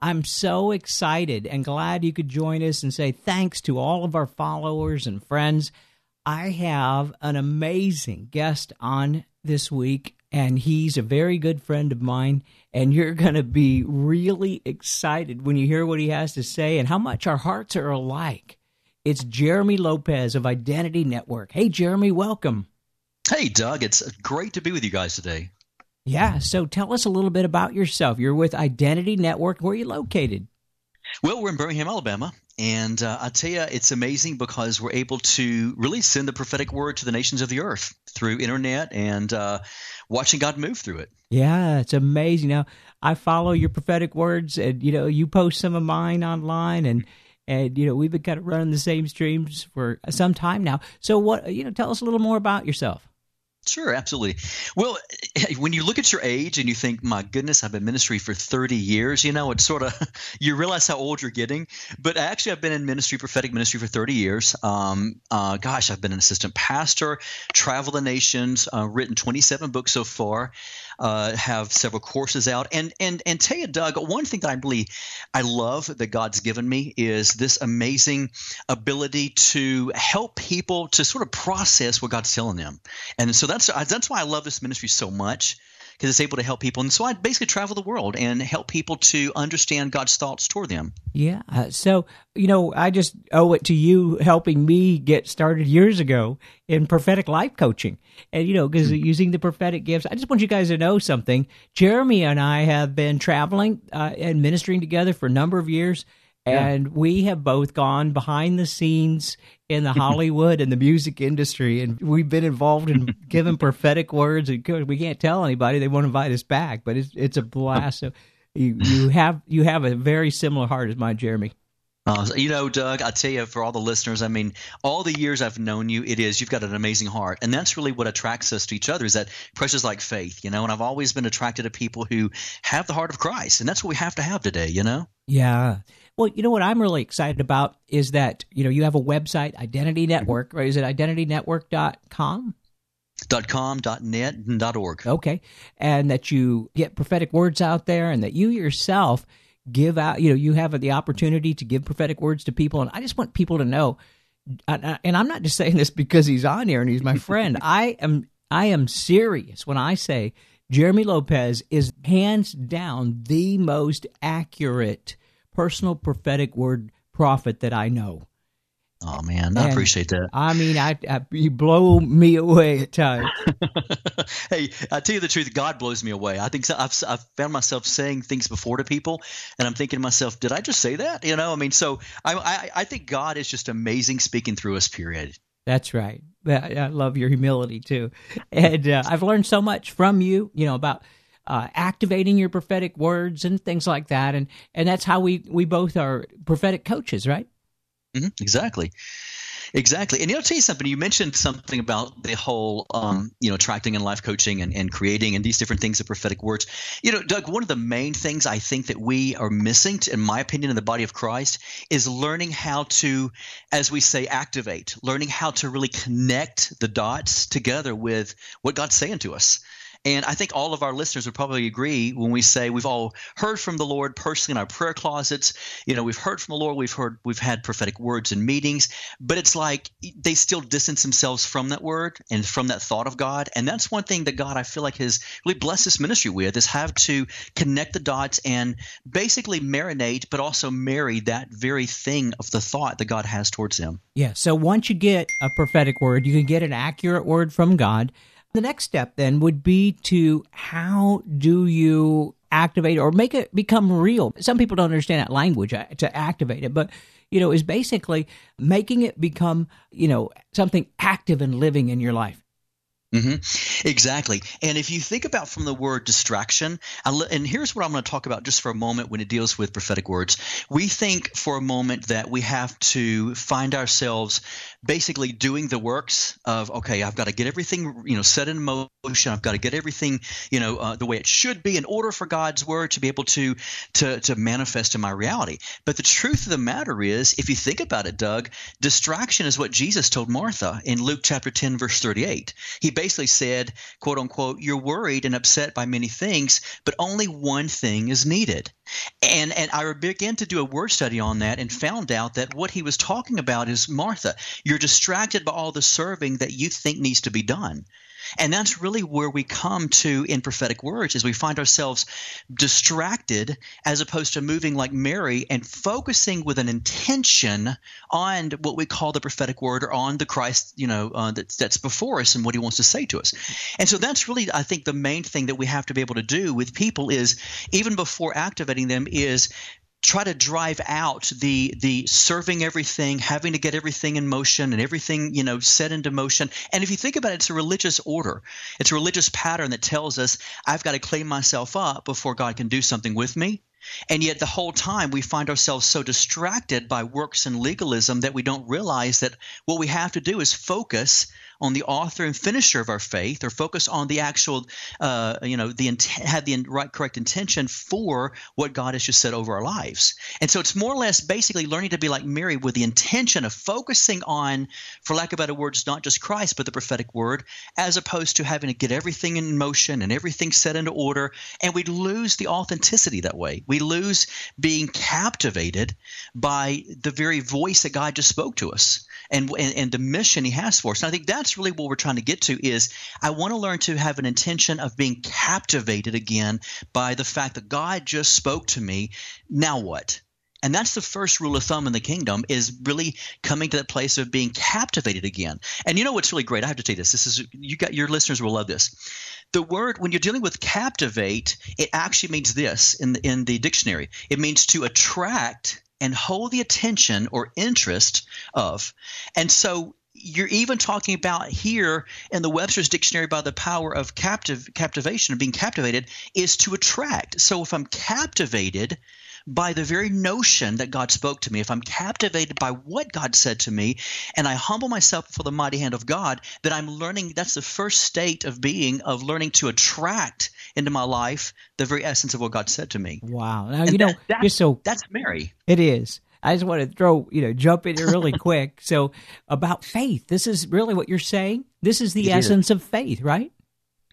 I'm so excited and glad you could join us and say thanks to all of our followers and friends. I have an amazing guest on this week, and he's a very good friend of mine. And you're going to be really excited when you hear what he has to say and how much our hearts are alike. It's Jeremy Lopez of Identity Network. Hey, Jeremy, welcome. Hey, Doug. It's great to be with you guys today. Yeah. So tell us a little bit about yourself. You're with Identity Network. Where are you located? Well, we're in Birmingham, Alabama. And uh, I tell you, it's amazing because we're able to really send the prophetic word to the nations of the earth through internet and uh, watching God move through it. Yeah, it's amazing. Now, I follow your prophetic words, and you know, you post some of mine online, and and you know, we've been kind of running the same streams for some time now. So, what you know, tell us a little more about yourself. Sure, absolutely. Well, when you look at your age and you think, my goodness, I've been ministry for 30 years, you know, it's sort of, you realize how old you're getting. But actually, I've been in ministry, prophetic ministry for 30 years. Um, uh, gosh, I've been an assistant pastor, traveled the nations, uh, written 27 books so far uh, have several courses out. And and and you, Doug, one thing that I really I love that God's given me is this amazing ability to help people to sort of process what God's telling them. And so that's that's why I love this ministry so much because it's able to help people. And so I basically travel the world and help people to understand God's thoughts toward them. Yeah. Uh, so, you know, I just owe it to you helping me get started years ago in prophetic life coaching. And, you know, because mm-hmm. using the prophetic gifts, I just want you guys to know something. Jeremy and I have been traveling uh, and ministering together for a number of years. And we have both gone behind the scenes in the Hollywood and the music industry, and we've been involved in giving prophetic words. And we can't tell anybody; they won't invite us back. But it's it's a blast. So you you have you have a very similar heart as mine, Jeremy. Uh, you know, Doug, I tell you, for all the listeners, I mean, all the years I've known you, it is you've got an amazing heart, and that's really what attracts us to each other. Is that precious like faith, you know? And I've always been attracted to people who have the heart of Christ, and that's what we have to have today, you know? Yeah. Well, you know what I'm really excited about is that, you know, you have a website, Identity mm-hmm. Network, right? Is it identitynetwork.com? Dot com, dot net, dot org. Okay. And that you get prophetic words out there and that you yourself give out, you know, you have the opportunity to give prophetic words to people. And I just want people to know, and uh, I'm not just saying this because he's on here and he's my friend. I am, I am serious when I say Jeremy Lopez is hands down the most accurate personal prophetic word prophet that I know. Oh man, I and, appreciate that. I mean, I, I, you blow me away at times. hey, I tell you the truth, God blows me away. I think so, I've I've found myself saying things before to people, and I'm thinking to myself, did I just say that? You know, I mean, so I I, I think God is just amazing speaking through us. Period. That's right. I love your humility too, and uh, I've learned so much from you. You know about uh, activating your prophetic words and things like that, and and that's how we we both are prophetic coaches, right? Mm-hmm, exactly. Exactly. And you know, I'll tell you something. You mentioned something about the whole, um, you know, attracting and life coaching and, and creating and these different things of prophetic words. You know, Doug, one of the main things I think that we are missing, in my opinion, in the body of Christ is learning how to, as we say, activate, learning how to really connect the dots together with what God's saying to us. And I think all of our listeners would probably agree when we say we've all heard from the Lord personally in our prayer closets. You know, we've heard from the Lord, we've heard, we've had prophetic words in meetings, but it's like they still distance themselves from that word and from that thought of God. And that's one thing that God, I feel like, has really blessed this ministry with is have to connect the dots and basically marinate, but also marry that very thing of the thought that God has towards them. Yeah. So once you get a prophetic word, you can get an accurate word from God. The next step then would be to how do you activate or make it become real? Some people don't understand that language uh, to activate it, but you know, is basically making it become, you know, something active and living in your life. Mm-hmm. Exactly. And if you think about from the word distraction, and here's what I'm going to talk about just for a moment when it deals with prophetic words. We think for a moment that we have to find ourselves basically doing the works of, okay, I've got to get everything, you know, set in motion. I've got to get everything, you know, uh, the way it should be in order for God's word to be able to, to, to manifest in my reality. But the truth of the matter is, if you think about it, Doug, distraction is what Jesus told Martha in Luke chapter 10, verse 38. He basically said, quote unquote, you're worried and upset by many things, but only one thing is needed. And and I began to do a word study on that and found out that what he was talking about is Martha, you're distracted by all the serving that you think needs to be done. And that's really where we come to in prophetic words is we find ourselves distracted as opposed to moving like Mary and focusing with an intention on what we call the prophetic word or on the Christ, you know, uh, that's, that's before us and what he wants to say to us. And so that's really, I think, the main thing that we have to be able to do with people is even before activating them is try to drive out the the serving everything having to get everything in motion and everything you know set into motion. And if you think about it it's a religious order. It's a religious pattern that tells us i've got to clean myself up before god can do something with me. And yet, the whole time, we find ourselves so distracted by works and legalism that we don't realize that what we have to do is focus on the author and finisher of our faith, or focus on the actual, uh, you know, the intent, have the right correct intention for what God has just said over our lives. And so, it's more or less basically learning to be like Mary with the intention of focusing on, for lack of better words, not just Christ but the prophetic word, as opposed to having to get everything in motion and everything set into order, and we lose the authenticity that way. We lose being captivated by the very voice that God just spoke to us and, and, and the mission He has for us. And I think that's really what we're trying to get to is I want to learn to have an intention of being captivated again by the fact that God just spoke to me. Now what? And that's the first rule of thumb in the kingdom is really coming to that place of being captivated again. And you know what's really great? I have to tell you this. This is you got your listeners will love this. The word when you're dealing with captivate, it actually means this in the, in the dictionary. It means to attract and hold the attention or interest of. And so you're even talking about here in the Webster's dictionary by the power of captive captivation of being captivated is to attract. So if I'm captivated by the very notion that God spoke to me, if I'm captivated by what God said to me, and I humble myself before the mighty hand of God, that I'm learning that's the first state of being, of learning to attract into my life the very essence of what God said to me. Wow. Now, and you know, that, you're so. That's Mary. It is. I just want to throw, you know, jump in here really quick. So, about faith, this is really what you're saying. This is the it essence is. of faith, right?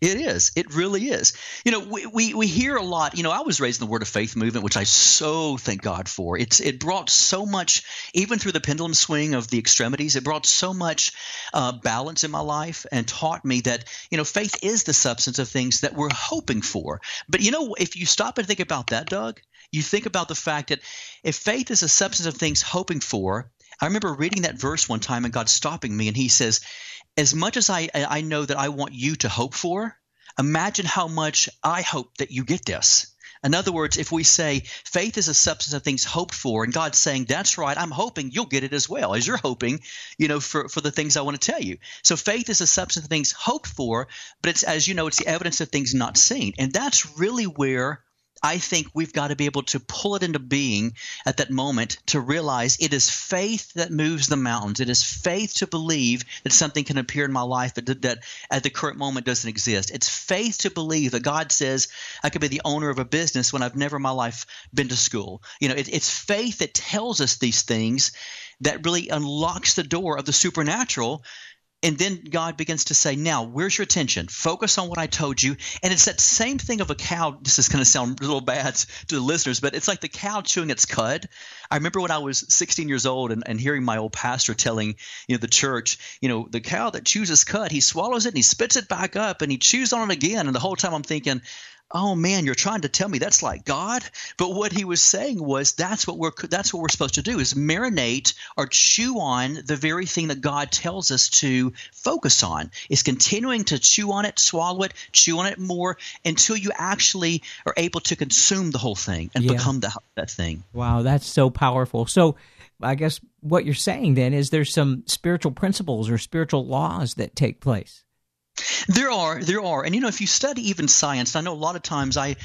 It is. It really is. You know, we, we, we hear a lot. You know, I was raised in the Word of Faith movement, which I so thank God for. It's it brought so much, even through the pendulum swing of the extremities, it brought so much uh, balance in my life and taught me that you know faith is the substance of things that we're hoping for. But you know, if you stop and think about that, Doug, you think about the fact that if faith is a substance of things hoping for, I remember reading that verse one time and God stopping me and He says as much as I, I know that I want you to hope for, imagine how much I hope that you get this. In other words, if we say faith is a substance of things hoped for, and God's saying, That's right, I'm hoping you'll get it as well, as you're hoping, you know, for, for the things I want to tell you. So faith is a substance of things hoped for, but it's as you know, it's the evidence of things not seen. And that's really where I think we've got to be able to pull it into being at that moment to realize it is faith that moves the mountains. It is faith to believe that something can appear in my life that, that at the current moment doesn't exist. It's faith to believe that God says I could be the owner of a business when I've never in my life been to school. You know, it, it's faith that tells us these things that really unlocks the door of the supernatural and then God begins to say, Now, where's your attention? Focus on what I told you. And it's that same thing of a cow. This is going to sound a little bad to the listeners, but it's like the cow chewing its cud. I remember when I was 16 years old and, and hearing my old pastor telling you know the church, you know, the cow that chews his cud, he swallows it and he spits it back up and he chews on it again. And the whole time I'm thinking, oh man you're trying to tell me that's like god? But what he was saying was that's what we're that's what we're supposed to do is marinate or chew on the very thing that god tells us to focus on. Is continuing to chew on it swallow it chew on it more until you actually are able to consume the whole thing and yeah. become the, that thing. Wow that's so powerful. So i guess what you're saying then is there's some spiritual principles or spiritual laws that take place There are, there are, and you know, if you study even science, I know a lot of times I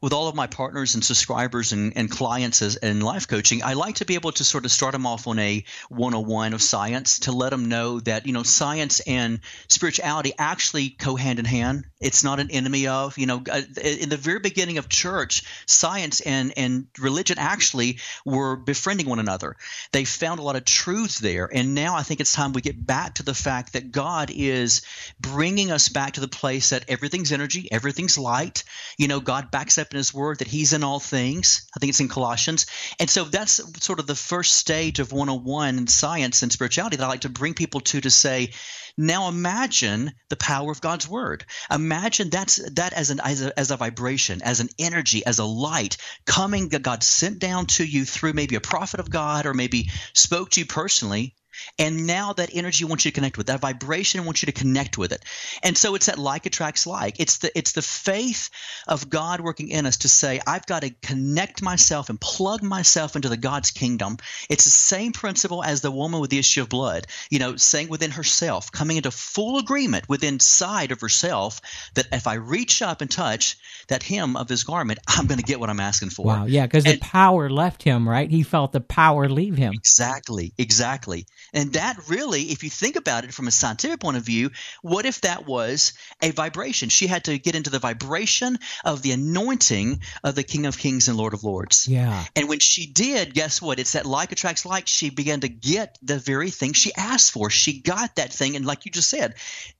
with all of my partners and subscribers and, and clients as, in life coaching, I like to be able to sort of start them off on a 101 of science to let them know that, you know, science and spirituality actually go hand in hand. It's not an enemy of, you know, uh, in the very beginning of church, science and, and religion actually were befriending one another. They found a lot of truths there. And now I think it's time we get back to the fact that God is bringing us back to the place that everything's energy, everything's light. You know, God backs up in his word that he's in all things. I think it's in Colossians. And so that's sort of the first stage of 101 in science and spirituality that I like to bring people to to say, now imagine the power of God's word. Imagine that's that as an as a, as a vibration, as an energy, as a light coming that God sent down to you through maybe a prophet of God or maybe spoke to you personally and now that energy wants you to connect with that vibration wants you to connect with it. And so it's that like attracts like. It's the it's the faith of God working in us to say, I've got to connect myself and plug myself into the God's kingdom. It's the same principle as the woman with the issue of blood, you know, saying within herself, coming into full agreement within side of herself that if I reach up and touch that hem of his garment, I'm going to get what I'm asking for. Wow, yeah, because the power left him, right? He felt the power leave him. Exactly, exactly. And that really, if you think about it from a scientific point of view, what if that was a vibration? She had to get into the vibration of the anointing of the King of Kings and Lord of Lords. Yeah. And when she did, guess what? It's that like attracts like. She began to get the very thing she asked for. She got that thing. And like you just said,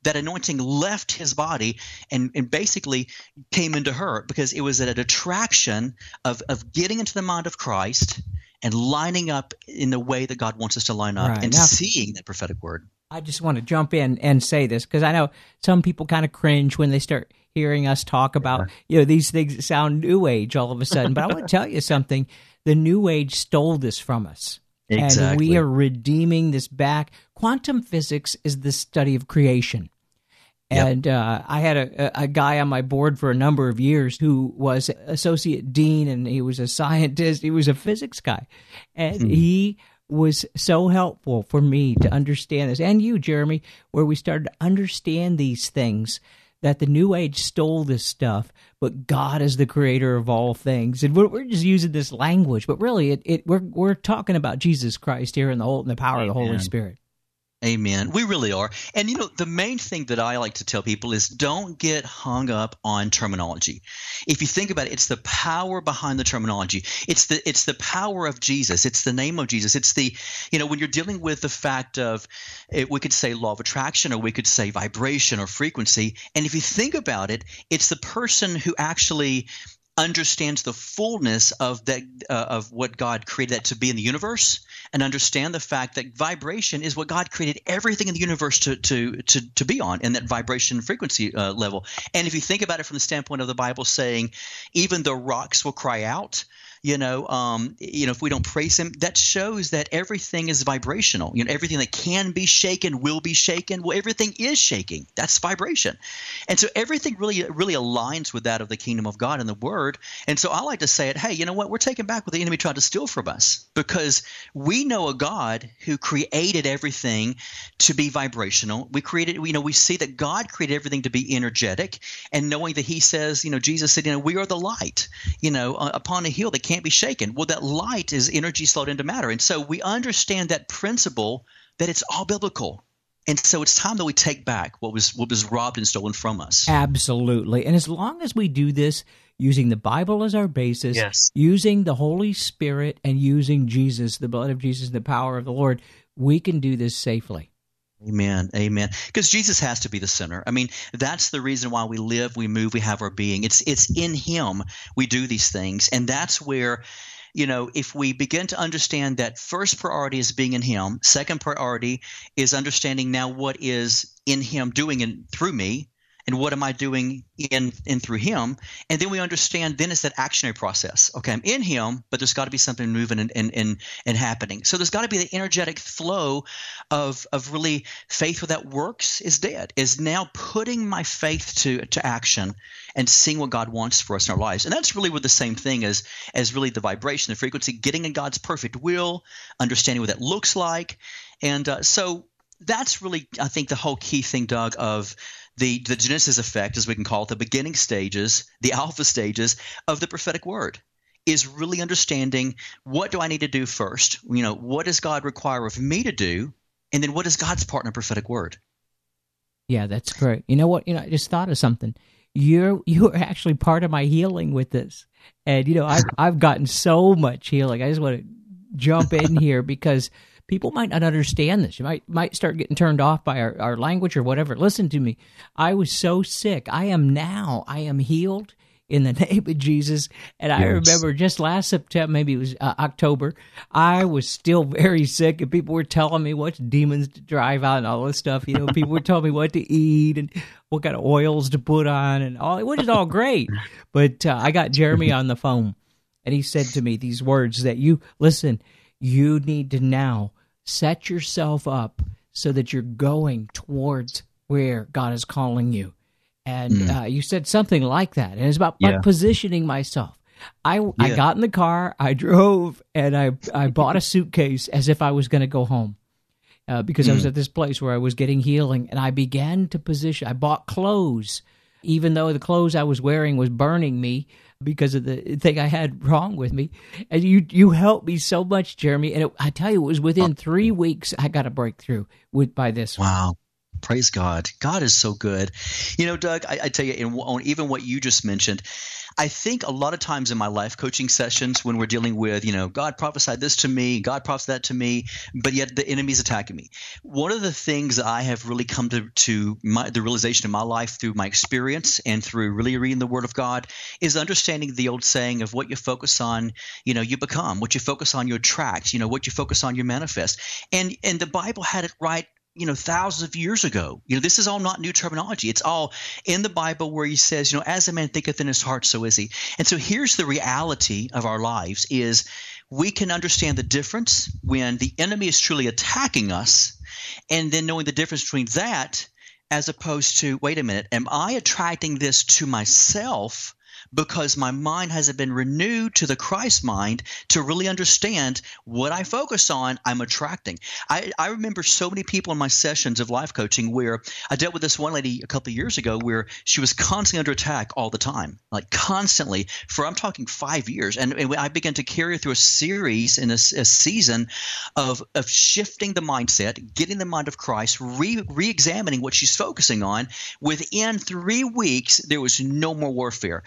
that anointing left his body and, and basically came into her because it was an attraction of, of getting into the mind of Christ and lining up in the way that God wants us to line up right. and now, seeing that prophetic word. I just want to jump in and say this because I know some people kind of cringe when they start hearing us talk about you know these things that sound new age all of a sudden. but I want to tell you something: the new age stole this from us. Exactly. And we are redeeming this back. Quantum physics is the study of creation. And uh, I had a, a guy on my board for a number of years who was associate dean, and he was a scientist. He was a physics guy, and hmm. he was so helpful for me to understand this, and you, Jeremy, where we started to understand these things. That the New Age stole this stuff, but God is the creator of all things, and we're, we're just using this language, but really, it, it we're we're talking about Jesus Christ here in the whole in the power Amen. of the Holy Spirit. Amen. We really are. And you know, the main thing that I like to tell people is don't get hung up on terminology. If you think about it, it's the power behind the terminology. It's the it's the power of Jesus. It's the name of Jesus. It's the you know, when you're dealing with the fact of it, we could say law of attraction or we could say vibration or frequency. And if you think about it, it's the person who actually understands the fullness of that uh, of what God created that to be in the universe and understand the fact that vibration is what God created everything in the universe to to to, to be on in that vibration frequency uh, level. And if you think about it from the standpoint of the Bible saying even the rocks will cry out you know, um, you know, if we don't praise Him, that shows that everything is vibrational. You know, everything that can be shaken will be shaken. Well, everything is shaking. That's vibration, and so everything really, really aligns with that of the kingdom of God and the Word. And so I like to say it. Hey, you know what? We're taking back what the enemy tried to steal from us because we know a God who created everything to be vibrational. We created, you know, we see that God created everything to be energetic, and knowing that He says, you know, Jesus said, you know, we are the light. You know, upon a hill that can't can't be shaken. Well, that light is energy slowed into matter. And so we understand that principle that it's all biblical. And so it's time that we take back what was what was robbed and stolen from us. Absolutely. And as long as we do this using the Bible as our basis, yes. using the Holy Spirit and using Jesus, the blood of Jesus, the power of the Lord, we can do this safely. Amen. Amen. Because Jesus has to be the center. I mean, that's the reason why we live, we move, we have our being. It's it's in him we do these things. And that's where you know, if we begin to understand that first priority is being in Him, second priority is understanding now what is in Him doing and through me, and what am I doing in in through him? And then we understand then it's that actionary process. Okay i'm in him but there's got to be something moving and and and, and happening. So there's got to be the energetic flow of of really faith without works is dead is now putting my faith to to action and seeing what god wants for us in our lives. And that's really with the same thing as as really the vibration the frequency getting in god's perfect will understanding what that looks like. And uh, so that's really i think the whole key thing doug of the the Genesis effect, as we can call it, the beginning stages, the alpha stages of the prophetic word is really understanding what do I need to do first? You know, what does God require of me to do? And then what is God's part in a prophetic word? Yeah, that's great. You know what? You know, I just thought of something. You're you are actually part of my healing with this. And you know, I've I've gotten so much healing. I just want to jump in here because people might not understand this. You might might start getting turned off by our, our language or whatever. Listen to me. I was so sick. I am now. I am healed in the name of Jesus. And I remember just last September, maybe it was uh, October, I was still very sick, and people were telling me what demons to drive out and all this stuff. You know, people were telling me what to eat and what kind of oils to put on, and all, which is all great. But uh, I got Jeremy on the phone, and he said to me these words that you listen, you need to now set yourself up so that you're going towards where God is calling you and mm. uh, you said something like that, and it's about yeah. positioning myself. I yeah. I got in the car, I drove, and I I bought a suitcase as if I was going to go home. Uh, because mm. I was hmm. at this place where I was getting healing, and I began to position. I bought clothes, even though the clothes I was wearing was burning me because of the thing I had wrong with me. And you you helped me so much, Jeremy. And it, I tell you, it was within oh. three weeks I got a breakthrough with by this. Wow. Praise God. God is so good. You know, Doug, I, I tell you, in, on even what you just mentioned, I think a lot of times in my life coaching sessions when we're dealing with, you know, God prophesied this to me, God prophesied that to me, but yet the enemy's attacking me. One of the things I have really come to, to my, the realization in my life through my experience and through really reading the Word of God is understanding the old saying of what you focus on, you know, you become. What you focus on, you attract. You know, what you focus on, you manifest. And and the Bible had it right you know thousands of years ago. You know this is all not new terminology. It's all in the bible where he says you know as a man thinketh in his heart so is he. And so here's the reality of our lives is we can understand the difference when the enemy is truly attacking us and then knowing the difference between that as opposed to wait a minute. Am i attracting this to myself because my mind hasn't been renewed to the Christ mind to really understand what I focus on, I'm attracting. I, I remember so many people in my sessions of life coaching where I dealt with this one lady a couple of years ago where she was constantly under attack all the time, like constantly for I'm talking five years. And, and I began to carry her through a series in a, a season of, of shifting the mindset, getting the mind of Christ, re examining what she's focusing on. Within three weeks, there was no more warfare.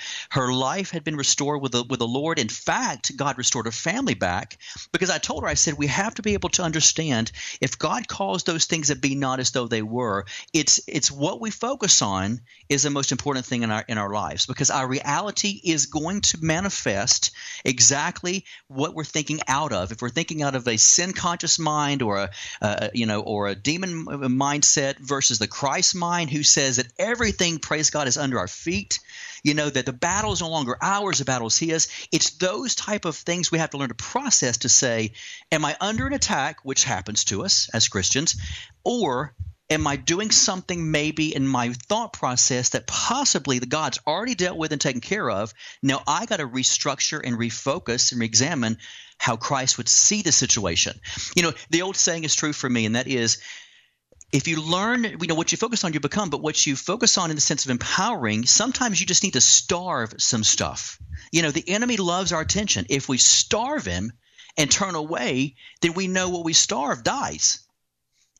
Life had been restored with the, with the Lord. In fact, God restored her family back because I told her, I said, we have to be able to understand if God calls those things that be not as though they were, it's it's what we focus on is the most important thing in our in our lives because our reality is going to manifest exactly what we're thinking out of. If we're thinking out of a sin conscious mind or a uh, you know or a demon mindset versus the Christ mind who says that everything praise God is under our feet you know that the battle is no longer ours the battle is his. It's those type of things we have to learn to process to say am i under an attack which happens to us as christians or am i doing something maybe in my thought process that possibly the god's already dealt with and taken care of? Now i got to restructure and refocus and re-examine how christ would see the situation. You know the old saying is true for me and that is if you learn you know what you focus on you become but what you focus on in the sense of empowering sometimes you just need to starve some stuff. You know the enemy loves our attention. If we starve him and turn away then we know what we starve dies.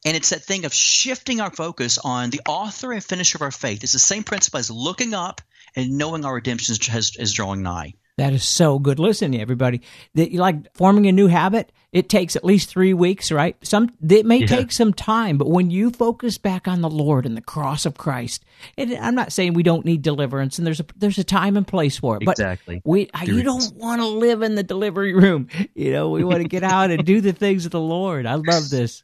And it's that thing of shifting our focus on the author and finisher of our faith. It's the same principle as looking up and knowing our redemption is, is drawing nigh that is so good. Listen, everybody, that you like forming a new habit. It takes at least three weeks, right? Some it may yeah. take some time, but when you focus back on the Lord and the cross of Christ, and I'm not saying we don't need deliverance, and there's a there's a time and place for it. But exactly, we you don't want to live in the delivery room. You know, we want to get out and do the things of the Lord. I love this.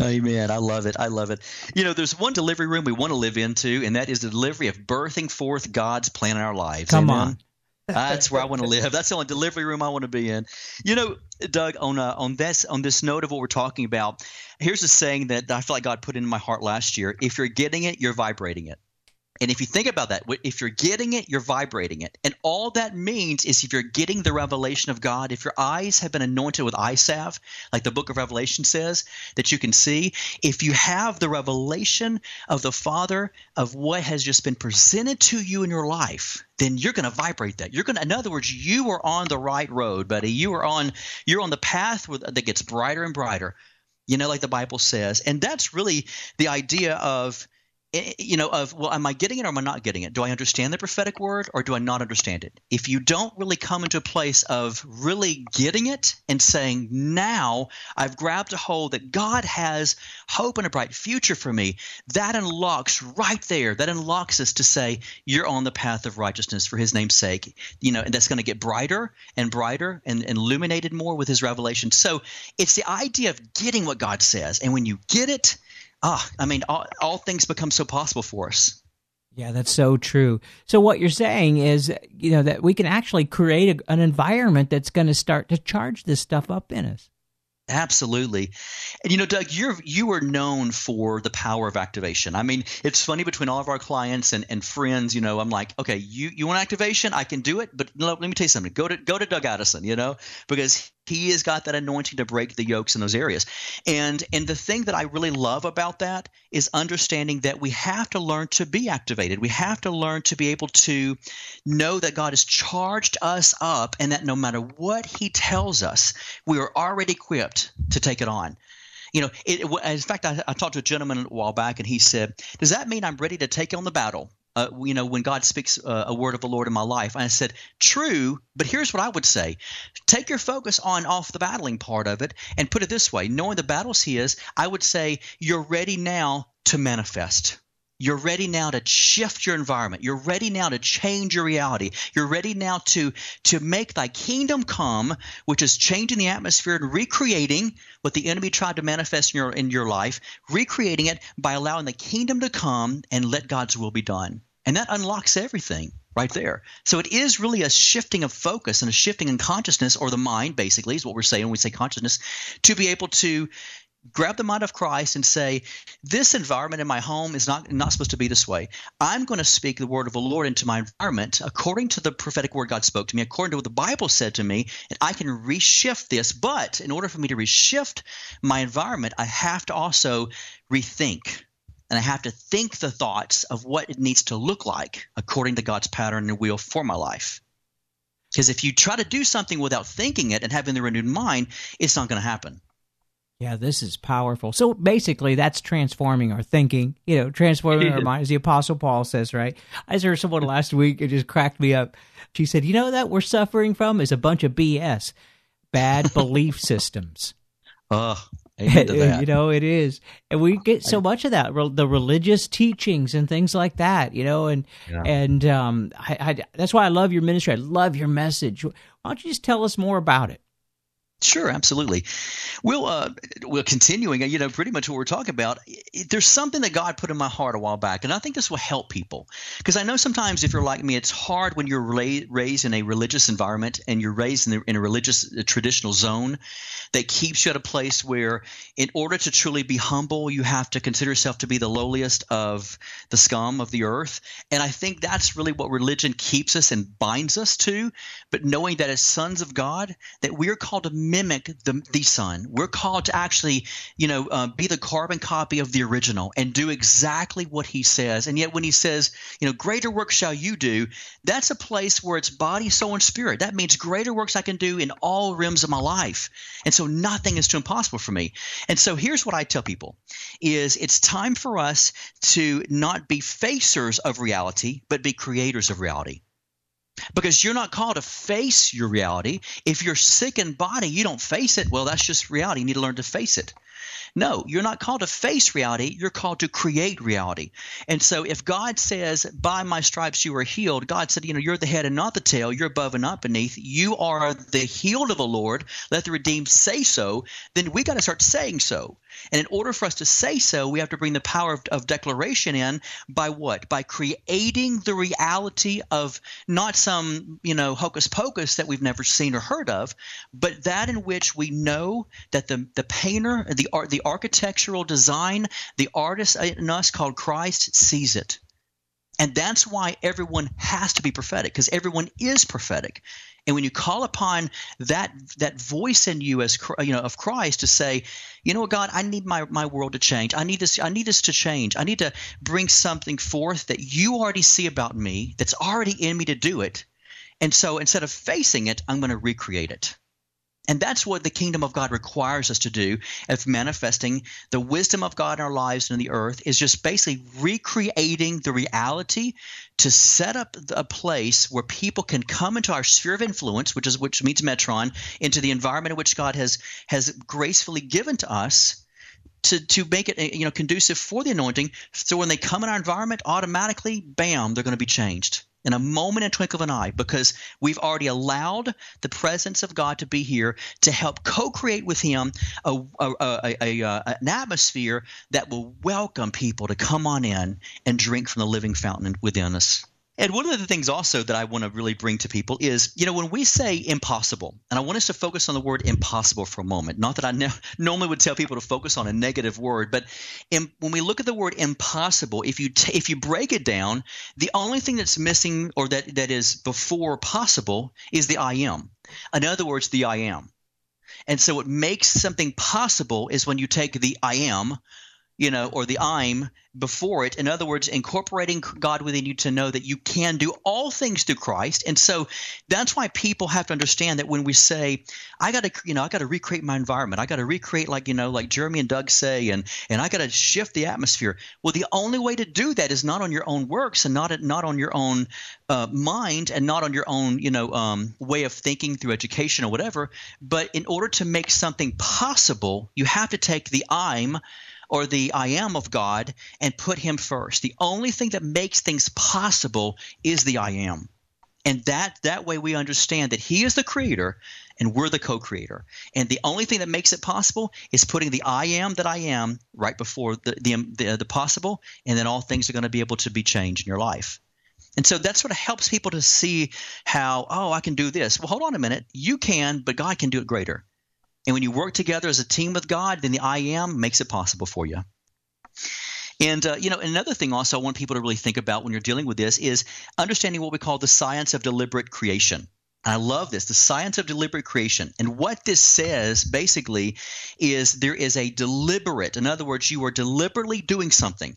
Amen. I love it. I love it. You know, there's one delivery room we want to live into, and that is the delivery of birthing forth God's plan in our lives. Come Amen? on. That's where I want to live. That's the only delivery room I want to be in. You know, Doug, on uh, on this on this note of what we're talking about, here's a saying that I feel like God put in my heart last year: If you're getting it, you're vibrating it. And if you think about that, if you're getting it, you're vibrating it. And all that means is if you're getting the revelation of God, if your eyes have been anointed with eye salve, like the book of Revelation says, that you can see, if you have the revelation of the Father of what has just been presented to you in your life, then you're going to vibrate that. You're going to, in other words, you are on the right road, buddy. You are on, you're on the path that gets brighter and brighter you know, like the Bible says. And that's really the idea of Eh, eh, you know, of, well, am I getting it or am I not getting it? Do I understand the prophetic word or do I not understand it? If you don't really come into a place of really getting it and saying, now I've grabbed a hold that God has hope and a bright future for me, that unlocks right there, that unlocks us to say, you're on the path of righteousness for his name's sake. You know, and that's going to get brighter and brighter and, and illuminated more with his revelation. So it's the idea of getting what God says. And when you get it, ah, I mean, all, all things become so possible for us. Yeah, that's so true. So what you're saying is, you know, that we can actually create a, an environment that's going to start to charge this stuff up in us. Absolutely. And you know, Doug, you're you are known for the power of activation. I mean, it's funny between all of our clients and, and friends, you know, I'm like, okay, you, you want activation? I can do it, but let me tell you something. Go to go to Doug Addison, you know, because he has got that anointing to break the yokes in those areas. And and the thing that I really love about that is understanding that we have to learn to be activated. We have to learn to be able to know that God has charged us up and that no matter what he tells us, we are already equipped to take it on. You know, it, in fact, I, I talked to a gentleman a while back, and he said, "Does that mean I'm ready to take on the battle?" Uh, you know, when God speaks uh, a word of the Lord in my life. And I said, true, but here's what I would say. Take your focus on off the battling part of it and put it this way. Knowing the battles he is, I would say you're ready now to manifest. You're ready now to shift your environment. You're ready now to change your reality. You're ready now to, to make thy kingdom come, which is changing the atmosphere and recreating what the enemy tried to manifest in your, in your life, recreating it by allowing the kingdom to come and let God's will be done. And that unlocks everything right there. So it is really a shifting of focus and a shifting in consciousness or the mind, basically, is what we're saying when we say consciousness, to be able to grab the mind of Christ and say, this environment in my home is not not supposed to be this way. I'm going to speak the word of the Lord into my environment according to the prophetic word God spoke to me, according to what the Bible said to me, and I can reshift this. But in order for me to reshift my environment, I have to also rethink. And I have to think the thoughts of what it needs to look like according to God's pattern and will for my life. Because if you try to do something without thinking it and having the renewed mind, it's not going to happen. Yeah, this is powerful. So basically, that's transforming our thinking, you know, transforming our mind, as the Apostle Paul says, right? I heard someone last week, it just cracked me up. She said, You know that we're suffering from is a bunch of BS, bad belief systems. Oh, you know, it is. And we get so much of that, the religious teachings and things like that, you know, and, yeah. and um, I, I, that's why I love your ministry. I love your message. Why don't you just tell us more about it? Sure, absolutely. We'll uh, we're continuing. You know, pretty much what we're talking about. There's something that God put in my heart a while back, and I think this will help people because I know sometimes if you're like me, it's hard when you're raised in a religious environment and you're raised in, in a religious a traditional zone that keeps you at a place where, in order to truly be humble, you have to consider yourself to be the lowliest of the scum of the earth. And I think that's really what religion keeps us and binds us to. But knowing that as sons of God, that we're called to mimic the, the Son. We're called to actually, you know, uh, be the carbon copy of the original and do exactly what He says. And yet, when He says, you know, greater work shall you do, that's a place where it's body, soul, and spirit. That means greater works I can do in all realms of my life. And so, nothing is too impossible for me. And so, here's what I tell people: is it's time for us to not be facers of reality, but be creators of reality because you're not called to face your reality. If you're sick in body, you don't face it. Well, that's just reality. You need to learn to face it. No, you're not called to face reality. You're called to create reality. And so if God says, by my stripes you are healed, God said, you know, you're the head and not the tail. You're above and not beneath. You are the healed of the Lord. Let the redeemed say so. Then we got to start saying so. And in order for us to say so, we have to bring the power of, of, declaration in by what? By creating the reality of not some, you know, hocus pocus that we've never seen or heard of, but that in which we know that the, the painter, the the architectural design, the artist in us called Christ sees it. And that's why everyone has to be prophetic because everyone is prophetic. And when you call upon that that voice in you as you know of Christ to say, you know what, God, I need my, my world to change. I need this. I need this to change. I need to bring something forth that you already see about me, that's already in me to do it. And so instead of facing it, I'm going to recreate it. And that's what the kingdom of God requires us to do of manifesting the wisdom of God in our lives and in the earth is just basically recreating the reality to set up a place where people can come into our sphere of influence, which is which means Metron, into the environment in which God has has gracefully given to us to, to make it you know conducive for the anointing. So when they come in our environment, automatically, bam, they're going to be changed in a moment and twinkle of an eye because we've already allowed the presence of God to be here to help co-create with Him a, a, a, uh, an atmosphere that will welcome people to come on in and drink from the living fountain within us. And one of the things also that I want to really bring to people is, you know, when we say impossible, and I want us to focus on the word impossible for a moment. Not that I ne- normally would tell people to focus on a negative word, but in, when we look at the word impossible, if you t- if you break it down, the only thing that's missing or that that is before possible is the I am. In other words, the I am. And so what makes something possible is when you take the I am, you know, or the I'm before it. In other words, incorporating God within you to know that you can do all things through Christ. And so that's why people have to understand that when we say, I got to, you know, I got to recreate my environment. I got to recreate like, you know, like Jeremy and Doug say, and, and I got to shift the atmosphere. Well, the only way to do that is not on your own works and not, not on your own uh, mind and not on your own, you know, um, way of thinking through education or whatever. But in order to make something possible, you have to take the I'm or the I am of God and put him first. The only thing that makes things possible is the I am. And that that way we understand that he is the creator and we're the co-creator. And the only thing that makes it possible is putting the I am that I am right before the the, the, the possible and then all things are going to be able to be changed in your life. And so that sort of helps people to see how, oh, I can do this. Well, hold on a minute. You can, but God can do it greater. And when you work together as a team with God, then the I am makes it possible for you. And uh, you know, another thing also I want people to really think about when you're dealing with this is understanding what we call the science of deliberate creation. I love this, the science of deliberate creation. And what this says basically is there is a deliberate, in other words, you are deliberately doing something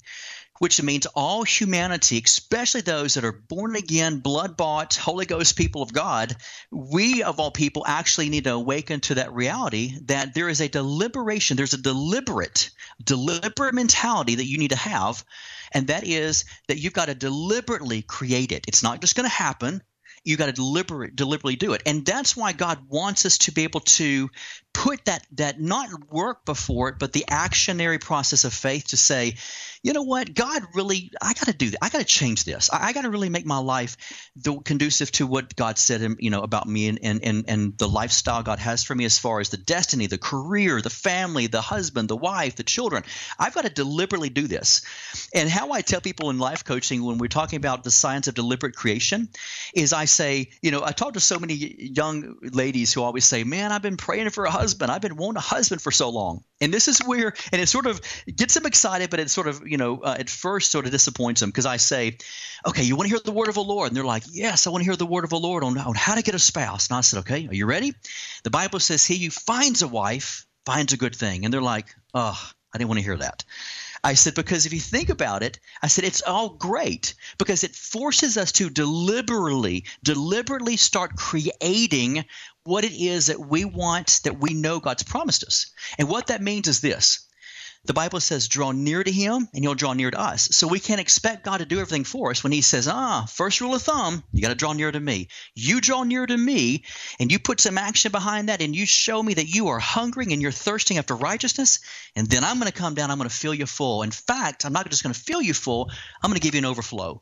which means all humanity, especially those that are born again, blood bought, Holy Ghost people of God, we of all people actually need to awaken to that reality that there is a deliberation, there's a deliberate, deliberate mentality that you need to have. And that is that you've got to deliberately create it. It's not just going to happen You've got to deliberate, deliberately do it. And that's why God wants us to be able to put that that not work before it, but the actionary process of faith to say, you know what, God really, I got to do that. I got to change this. I, I got to really make my life the, conducive to what God said, you know, about me and, and and and the lifestyle God has for me as far as the destiny, the career, the family, the husband, the wife, the children. I've got to deliberately do this. And how I tell people in life coaching when we're talking about the science of deliberate creation is I say, you know, I talk to so many young ladies who always say, "Man, I've been praying for a husband." I've been wanting a husband for so long. And this is where, and it sort of gets them excited, but it sort of, you know, uh, at first sort of disappoints them because I say, okay, you want to hear the word of the Lord? And they're like, yes, I want to hear the word of the Lord on, on how to get a spouse. And I said, okay, are you ready? The Bible says, he who finds a wife finds a good thing. And they're like, oh, I didn't want to hear that. I said, because if you think about it, I said, it's all great because it forces us to deliberately, deliberately start creating what it is that we want, that we know God's promised us. And what that means is this the Bible says, draw near to him and he'll draw near to us. So we can't expect God to do everything for us when he says, ah, first rule of thumb, you got to draw near to me. You draw near to me and you put some action behind that and you show me that you are hungering and you're thirsting after righteousness. And then I'm going to come down. I'm going to fill you full. In fact, I'm not just going to fill you full. I'm going to give you an overflow.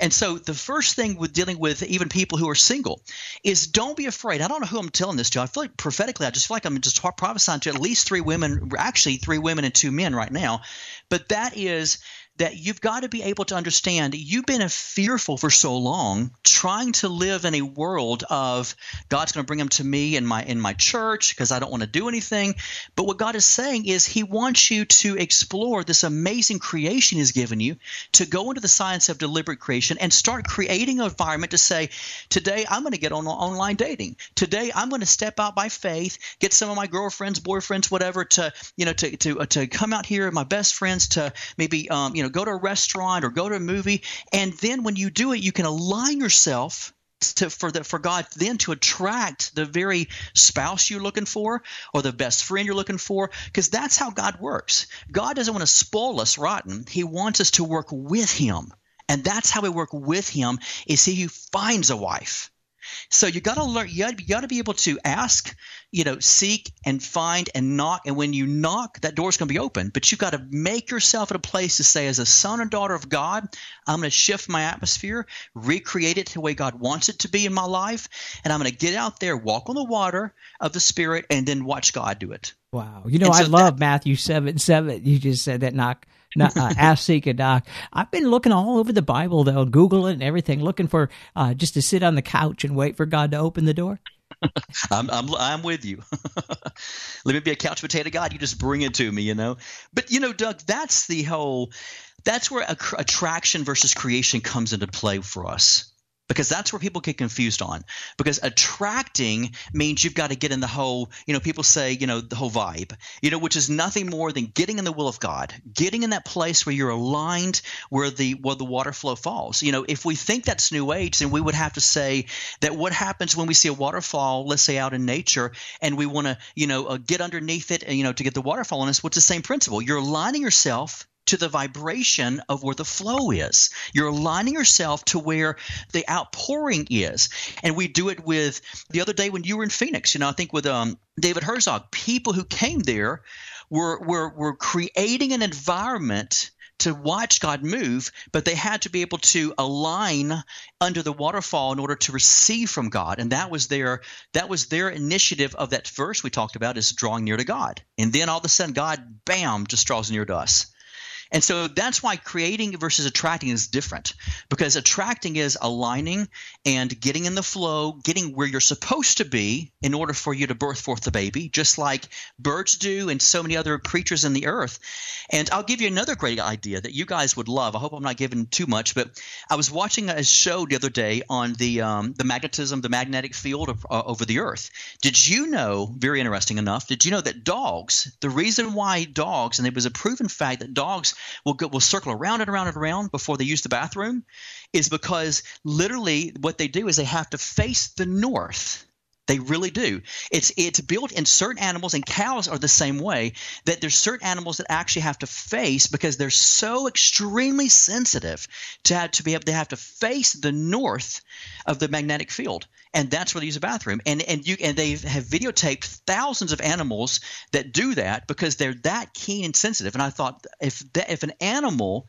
And so the first thing with dealing with even people who are single is don't be afraid. I don't know who I'm telling this to. I feel like prophetically, I just feel like I'm just prophesying to at least three women, actually three women and two men right now. But that is that you've got to be able to understand you've been fearful for so long trying to live in a world of God's going to bring them to me in my in my church because I don't want to do anything. But what God is saying is He wants you to explore this amazing creation He's given you, to go into the science of deliberate creation and start creating an environment to say, today I'm going to get on online dating. Today I'm going to step out by faith, get some of my girlfriends, boyfriends, whatever, to you know to to uh, to come out here, my best friends, to maybe um, you know go to a restaurant or go to a movie, and then when you do it, you can align yourself to for the for God then to attract the very spouse you're looking for or the best friend you're looking for because that's how God works. God doesn't want to spoil us rotten. He wants us to work with him. And that's how we work with him is he who finds a wife. So you got to learn. You got to be able to ask, you know, seek and find and knock. And when you knock, that door's going to be open. But you've got to make yourself at a place to say, as a son or daughter of God, I'm going to shift my atmosphere, recreate it the way God wants it to be in my life, and I'm going to get out there, walk on the water of the Spirit, and then watch God do it. Wow. You know, so I love that, Matthew 7 7. You just said that knock uh, ask, seek, and knock. I've been looking all over the Bible, though, Google it and everything, looking for uh, just to sit on the couch and wait for God to open the door. I'm, I'm I'm with you. Let me be a couch potato God. You just bring it to me, you know. But you know, Doug, that's the whole. That's where attraction versus creation comes into play for us because that's where people get confused on. Because attracting means you've got to get in the whole you know people say you know the whole vibe you know which is nothing more than getting in the will of god getting in that place where you're aligned where the where the water flow falls. You know if we think that's new age then we would have to say that what happens when we see a waterfall let's say out in nature and we want to you know uh, get underneath it and you know to get the waterfall on us what's the same principle? You're aligning yourself to the vibration of where the flow is. You're aligning yourself to where the outpouring is. And we do it with the other day when you were in Phoenix, you know, I think with um, David Herzog, people who came there were, were, were creating an environment to watch God move, but they had to be able to align under the waterfall in order to receive from God. And that was their that was their initiative of that verse we talked about is drawing near to God. And then all of a sudden God bam just draws near to us. And so that's why creating versus attracting is different because attracting is aligning and getting in the flow, getting where you're supposed to be in order for you to birth forth the baby, just like birds do and so many other creatures in the earth. And I'll give you another great idea that you guys would love. I hope I'm not giving too much, but I was watching a show the other day on the um, the magnetism, the magnetic field of, uh, over the earth. Did you know? Very interesting enough. Did you know that dogs? The reason why dogs, and it was a proven fact that dogs will go, will circle around and around and around before they use the bathroom is because literally what they do is they have to face the north. They really do. It's it's built in certain animals, and cows are the same way. That there's certain animals that actually have to face because they're so extremely sensitive to have, to be able to have to face the north of the magnetic field and that's where they use a bathroom. And and you and they have videotaped thousands of animals that do that because they're that keen and sensitive. And I thought if that, if an animal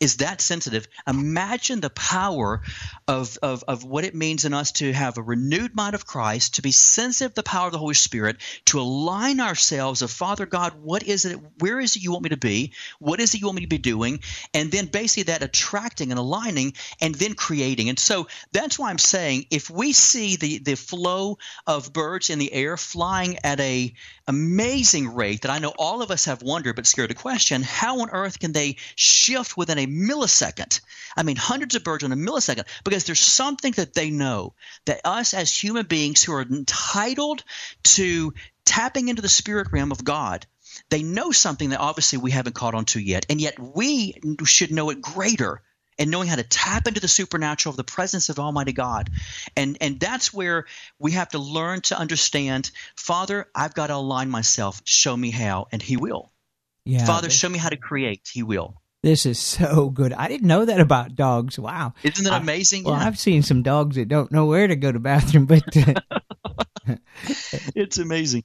is that sensitive. Imagine the power of, of, of what it means in us to have a renewed mind of Christ, to be sensitive to the power of the Holy Spirit, to align ourselves of Father God, what is it, where is it you want me to be? What is it you want me to be doing? And then basically that attracting and aligning and then creating. And so that's why I'm saying if we see the, the flow of birds in the air flying at a amazing rate that I know all of us have wondered but scared to question, how on earth can they shift within a millisecond. I mean, hundreds of birds in a millisecond, because there's something that they know that us as human beings who are entitled to tapping into the spirit realm of God, they know something that obviously we haven't caught on to yet. And yet we should know it greater and knowing how to tap into the supernatural of the presence of Almighty God. And and that's where we have to learn to understand, Father, I've got to align myself. Show me how, and He will. Yeah, Father, show me how to create. He will. This is so good. I didn't know that about dogs. Wow. Isn't that amazing? I, well, yeah. I've seen some dogs that don't know where to go to bathroom, but uh, it's amazing.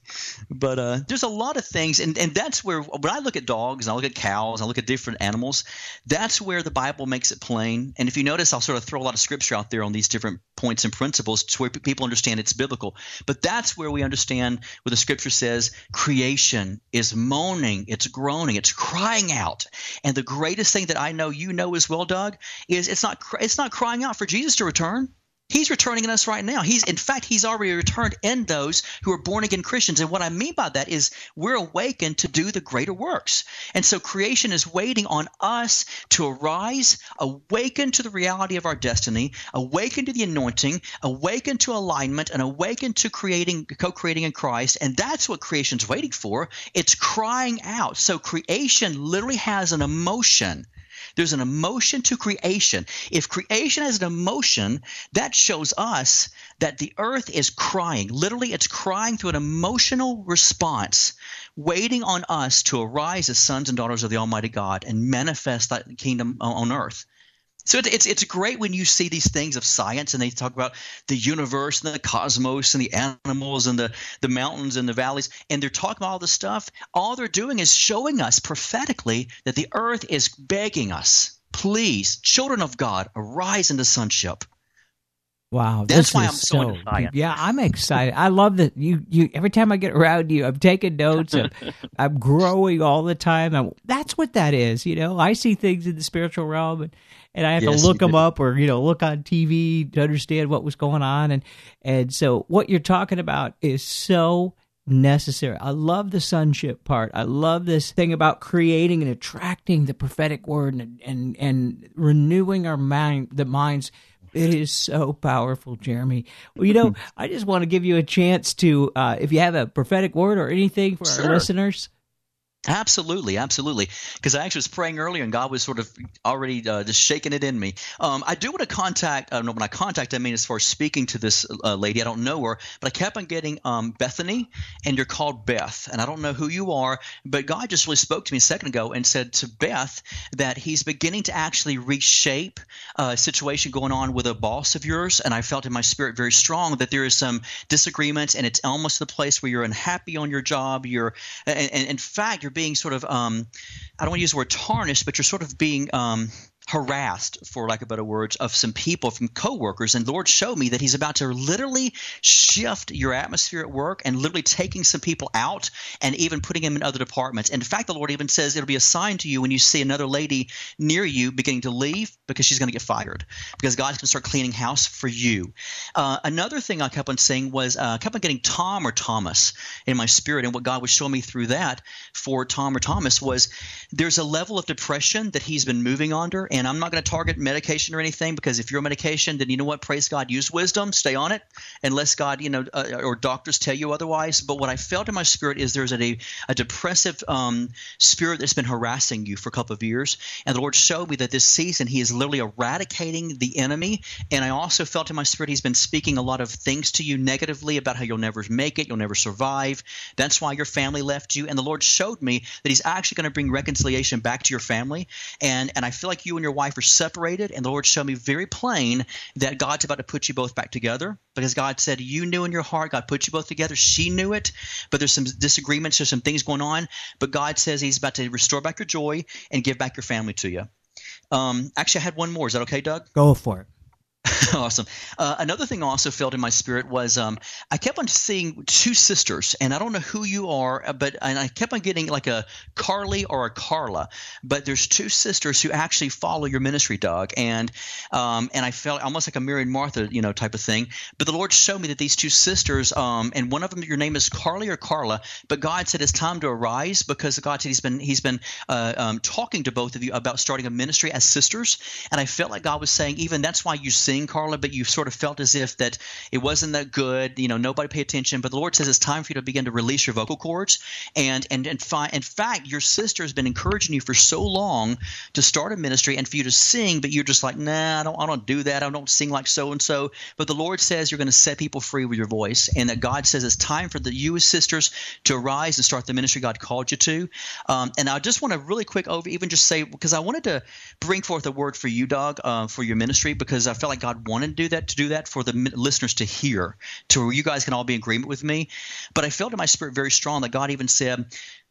But uh, there's a lot of things, and, and that's where when I look at dogs, and I look at cows, I look at different animals, that's where the Bible makes it plain. And if you notice, I'll sort of throw a lot of scripture out there on these different points and principles to where people understand it's biblical. But that's where we understand where the scripture says creation is moaning, it's groaning, it's crying out. And the greatest thing that I know you know as well, Doug, is it's not it's not crying out for Jesus to return. He's returning in us right now. He's in fact he's already returned in those who are born again Christians. And what I mean by that is we're awakened to do the greater works. And so creation is waiting on us to arise, awaken to the reality of our destiny, awaken to the anointing, awaken to alignment, and awaken to creating co-creating in Christ. And that's what creation's waiting for. It's crying out. So creation literally has an emotion there's an emotion to creation. If creation has an emotion, that shows us that the earth is crying. Literally, it's crying through an emotional response, waiting on us to arise as sons and daughters of the Almighty God and manifest that kingdom on earth. So it's it's great when you see these things of science and they talk about the universe and the cosmos and the animals and the, the mountains and the valleys and they're talking about all this stuff. All they're doing is showing us prophetically that the earth is begging us, please, children of God, arise into sonship. Wow, that's why I'm so, so Yeah, I'm excited. I love that you. You every time I get around you, I'm taking notes. I'm, I'm growing all the time. I'm, that's what that is. You know, I see things in the spiritual realm, and, and I have yes, to look them do. up or you know look on TV to understand what was going on. And and so what you're talking about is so necessary. I love the sonship part. I love this thing about creating and attracting the prophetic word and and, and renewing our mind, the minds it is so powerful, Jeremy. Well, you know, I just want to give you a chance to, uh, if you have a prophetic word or anything for sure. our listeners. Absolutely, absolutely. Because I actually was praying earlier, and God was sort of already uh, just shaking it in me. Um, I do want to contact. I don't know when I contact. I mean, as far as speaking to this uh, lady, I don't know her, but I kept on getting um, Bethany, and you're called Beth, and I don't know who you are, but God just really spoke to me a second ago and said to Beth that He's beginning to actually reshape a situation going on with a boss of yours, and I felt in my spirit very strong that there is some disagreements, and it's almost the place where you're unhappy on your job. You're, and, and in fact, you're being sort of um, I don't want to use the word tarnished, but you're sort of being um, harassed, for lack of better words, of some people from coworkers. And Lord showed me that He's about to literally shift your atmosphere at work and literally taking some people out and even putting them in other departments. And in fact, the Lord even says it'll be a sign to you when you see another lady near you beginning to leave because she's going to get fired because God's going to start cleaning house for you. Uh, another thing I kept on saying was uh, I kept on getting Tom or Thomas in my spirit. And what God was showing me through that for Tom or Thomas was there's a level of depression that he's been moving under and I'm not going to target medication or anything because if you're on medication, then you know what? Praise God, use wisdom, stay on it, unless God, you know, uh, or doctors tell you otherwise. But what I felt in my spirit is there's a, a depressive um, spirit that's been harassing you for a couple of years, and the Lord showed me that this season He is literally eradicating the enemy. And I also felt in my spirit He's been speaking a lot of things to you negatively about how you'll never make it, you'll never survive. That's why your family left you. And the Lord showed me that He's actually going to bring reconciliation back to your family. And and I feel like you and your wife are separated, and the Lord showed me very plain that God's about to put you both back together because God said you knew in your heart, God put you both together. She knew it, but there's some disagreements, there's some things going on. But God says He's about to restore back your joy and give back your family to you. Um, actually, I had one more. Is that okay, Doug? Go for it. awesome. Uh, another thing I also felt in my spirit was um, I kept on seeing two sisters, and I don't know who you are, uh, but and I kept on getting like a Carly or a Carla, but there's two sisters who actually follow your ministry, Doug, and um, and I felt almost like a Mary and Martha, you know, type of thing. But the Lord showed me that these two sisters, um, and one of them, your name is Carly or Carla, but God said it's time to arise because God said He's been He's been uh, um, talking to both of you about starting a ministry as sisters, and I felt like God was saying even that's why you sing sing, Carla, but you sort of felt as if that it wasn't that good. You know, nobody paid attention. But the Lord says it's time for you to begin to release your vocal cords. And and and fi- in fact, your sister has been encouraging you for so long to start a ministry and for you to sing, but you're just like, nah, I don't, I don't do that. I don't sing like so and so. But the Lord says you're going to set people free with your voice, and that God says it's time for the you as sisters to arise and start the ministry God called you to. Um, and I just want to really quick over, even just say because I wanted to bring forth a word for you, Doug, uh, for your ministry because I felt like God wanted to do that to do that for the listeners to hear, to where you guys can all be in agreement with me. But I felt in my spirit very strong that God even said,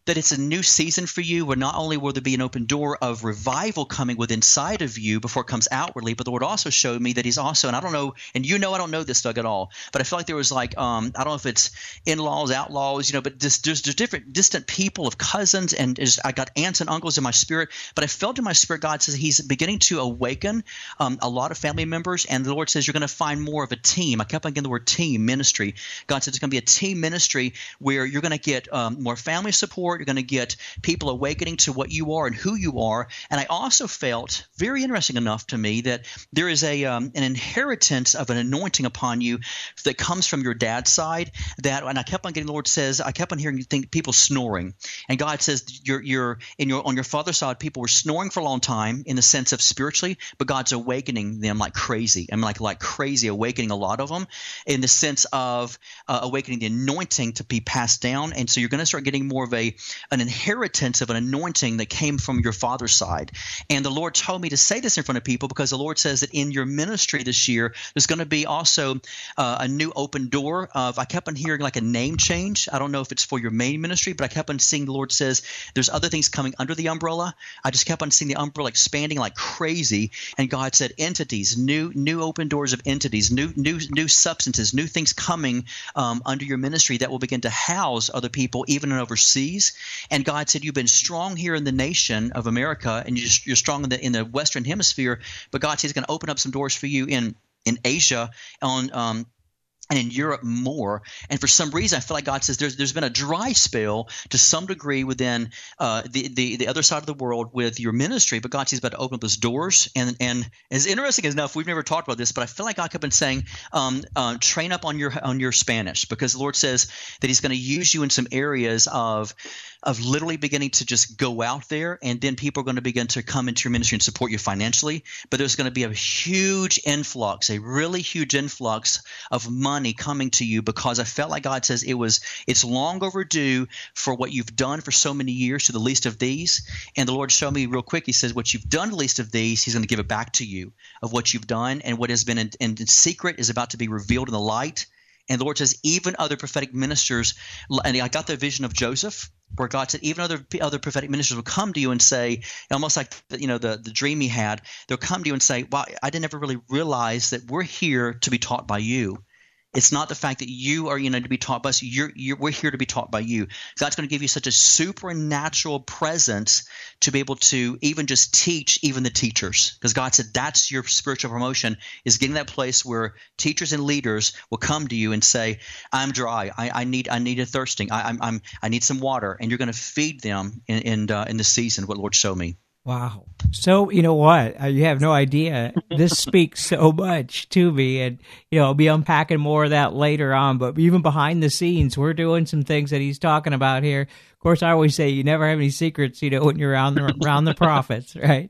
that it's a new season for you where not only will there be an open door of revival coming within inside of you before it comes outwardly, but the Lord also showed me that He's also, and I don't know, and you know I don't know this, Doug, at all, but I feel like there was like, um, I don't know if it's in laws, outlaws, you know, but just, there's, there's different distant people of cousins, and I got aunts and uncles in my spirit, but I felt in my spirit God says He's beginning to awaken um, a lot of family members, and the Lord says you're going to find more of a team. I kept on getting the word team ministry. God says it's going to be a team ministry where you're going to get um, more family support you're going to get people awakening to what you are and who you are. And I also felt very interesting enough to me that there is a um, an inheritance of an anointing upon you that comes from your dad's side. That and I kept on getting the Lord says I kept on hearing people snoring, and God says you're you're in your on your father's side people were snoring for a long time in the sense of spiritually, but God's awakening them like crazy. I'm like like crazy awakening a lot of them in the sense of uh, awakening the anointing to be passed down, and so you're going to start getting more of a an inheritance of an anointing that came from your father's side. And the Lord told me to say this in front of people because the Lord says that in your ministry this year, there's going to be also uh, a new open door of, I kept on hearing like a name change. I don't know if it's for your main ministry, but I kept on seeing the Lord says there's other things coming under the umbrella. I just kept on seeing the umbrella expanding like crazy. And God said entities, new, new open doors of entities, new, new, new substances, new things coming um, under your ministry that will begin to house other people even overseas. And God said, You've been strong here in the nation of America, and you're, strong in the, in the Western Hemisphere, but God says He's going to open up some doors for you in in Asia on um, and in Europe more. And for some reason, I feel like God says there's there's been a dry spell to some degree within uh, the, the the other side of the world with your ministry. But God says about to open up those doors. And and as interesting as enough, we've never talked about this, but I feel like God kept been saying, um, uh, train up on your on your Spanish because the Lord says that He's going to use you in some areas of of literally beginning to just go out there and then people are going to begin to come into your ministry and support you financially but there's going to be a huge influx a really huge influx of money coming to you because i felt like god says it was it's long overdue for what you've done for so many years to the least of these. And the lord showed me real quick he says what you've done the least of these he's going to give it back to you of what you've done. And what has been in, in secret is about to be revealed in the light. And the Lord says, even other prophetic ministers, and I got the vision of Joseph, where God said, even other other prophetic ministers will come to you and say, almost like you know the the dream he had, they'll come to you and say, "Wow, I didn't ever really realize that we're here to be taught by you." It's not the fact that you are, you know, to be taught by us. You're, you're, we're here to be taught by you. God's going to give you such a supernatural presence to be able to even just teach even the teachers. Because God said that's your spiritual promotion is getting that place where teachers and leaders will come to you and say, "I'm dry. I, I need I need a thirsting. I, I'm, I'm I need some water," and you're going to feed them in in, uh, in the season. What Lord showed me. Wow. So, you know what? Uh, you have no idea. This speaks so much to me. And, you know, I'll be unpacking more of that later on. But even behind the scenes, we're doing some things that he's talking about here course, I always say you never have any secrets, you know, when you're around the around the prophets, right?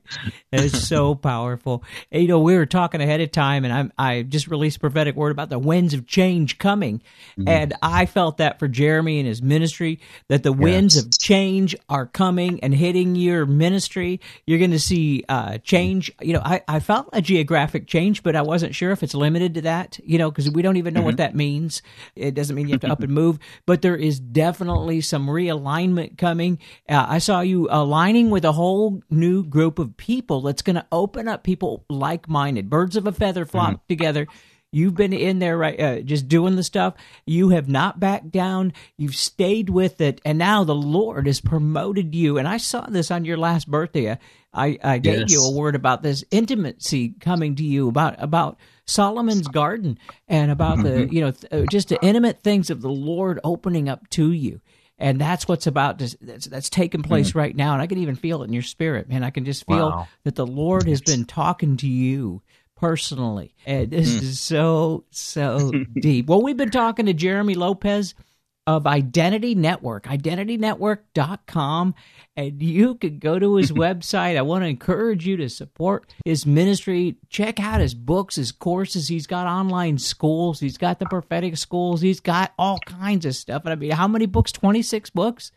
It's so powerful. And, you know, we were talking ahead of time, and I'm I just released a prophetic word about the winds of change coming, mm-hmm. and I felt that for Jeremy and his ministry that the yes. winds of change are coming and hitting your ministry. You're going to see uh, change. You know, I I felt a geographic change, but I wasn't sure if it's limited to that. You know, because we don't even know mm-hmm. what that means. It doesn't mean you have to up and move, but there is definitely some realignment alignment coming. Uh, I saw you aligning with a whole new group of people that's going to open up people like minded, birds of a feather flock mm-hmm. together. You've been in there, right? Uh, just doing the stuff. You have not backed down. You've stayed with it, and now the Lord has promoted you. And I saw this on your last birthday. I, I gave yes. you a word about this intimacy coming to you about about Solomon's garden and about the mm-hmm. you know uh, just the intimate things of the Lord opening up to you and that's what's about to, that's, that's taking place mm. right now. And i can even feel it in your spirit man. I can just feel wow. that the lord has been talking to you personally. And this mm. is so so deep. Well we've been talking to jeremy lopez of Identity Network, identitynetwork.com. And you can go to his website. I want to encourage you to support his ministry. Check out his books, his courses. He's got online schools, he's got the prophetic schools, he's got all kinds of stuff. And I mean, how many books? 26 books?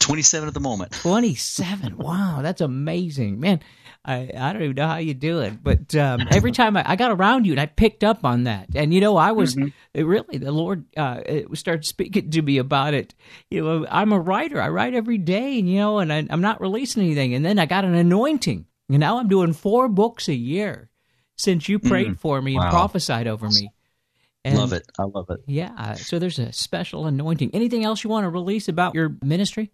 27 at the moment. 27. Wow, that's amazing. Man, I, I don't even know how you do it, but um, every time I, I, got around you and I picked up on that. And, you know, I was mm-hmm. really, the Lord uh, started speaking to me about it. You know, I'm a writer, I write every day, and, you know, and I, I'm not releasing anything. And then I got an anointing. And now I'm doing four books a year since you prayed mm, for me wow. and prophesied over me. And love it. I love it. Yeah. So there's a special anointing. Anything else you want to release about your ministry?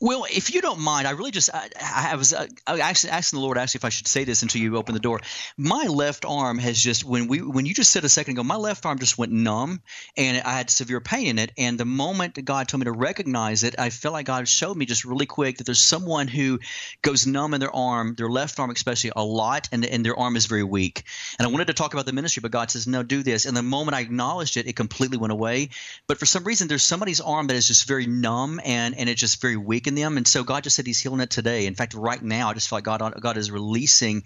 Well, if you don't mind, I really just I, I was uh, actually asking the Lord actually if I should say this until you open the door. My left arm has just when we when you just said a second ago, my left arm just went numb and I had severe pain in it. And the moment God told me to recognize it, I felt like God showed me just really quick that there's someone who goes numb in their arm, their left arm especially, a lot, and and their arm is very weak. And I wanted to talk about the ministry, but God says no, do this. And the moment I acknowledged it, it completely went away. But for some reason, there's somebody's arm that is just very numb and and it's just very weak in them. And so God just said He's healing it today. In fact, right now, I just feel like God God is releasing,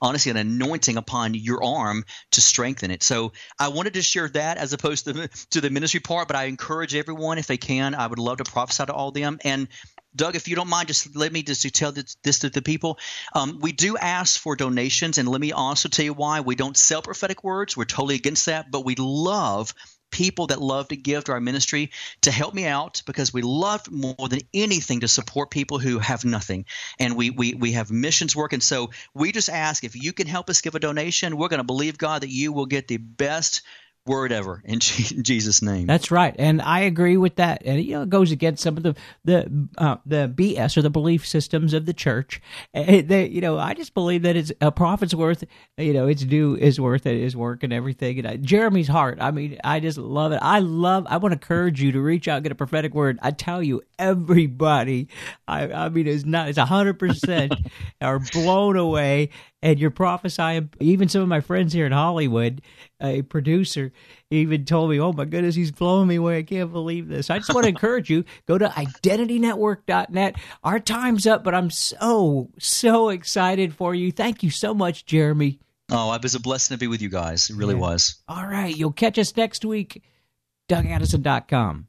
honestly, an anointing upon your arm to strengthen it. So I wanted to share that as opposed to to the ministry part. But I encourage everyone, if they can, I would love to prophesy to all them and. Doug, if you don't mind, just let me just tell this, this to the people. Um, we do ask for donations, and let me also tell you why. We don't sell prophetic words. We're totally against that, but we love people that love to give to our ministry to help me out because we love more than anything to support people who have nothing. And we, we, we have missions work. And so we just ask if you can help us give a donation, we're going to believe, God, that you will get the best word ever in Jesus' name. That's right, and I agree with that. And you know, it goes against some of the the uh, the BS or the belief systems of the church. And they, you know, I just believe that it's a prophet's worth. You know, it's due is worth it, his work and everything. And I, Jeremy's heart. I mean, I just love it. I love. I want to encourage you to reach out, and get a prophetic word. I tell you, everybody. I, I mean, it's not. It's a hundred percent are blown away and you're prophesying. Even some of my friends here in Hollywood, a producer, even told me, "Oh my goodness, he's blowing me away! I can't believe this." I just want to encourage you: go to identitynetwork.net. Our time's up, but I'm so so excited for you. Thank you so much, Jeremy. Oh, it was a blessing to be with you guys. It really yeah. was. All right, you'll catch us next week. DougAddison.com.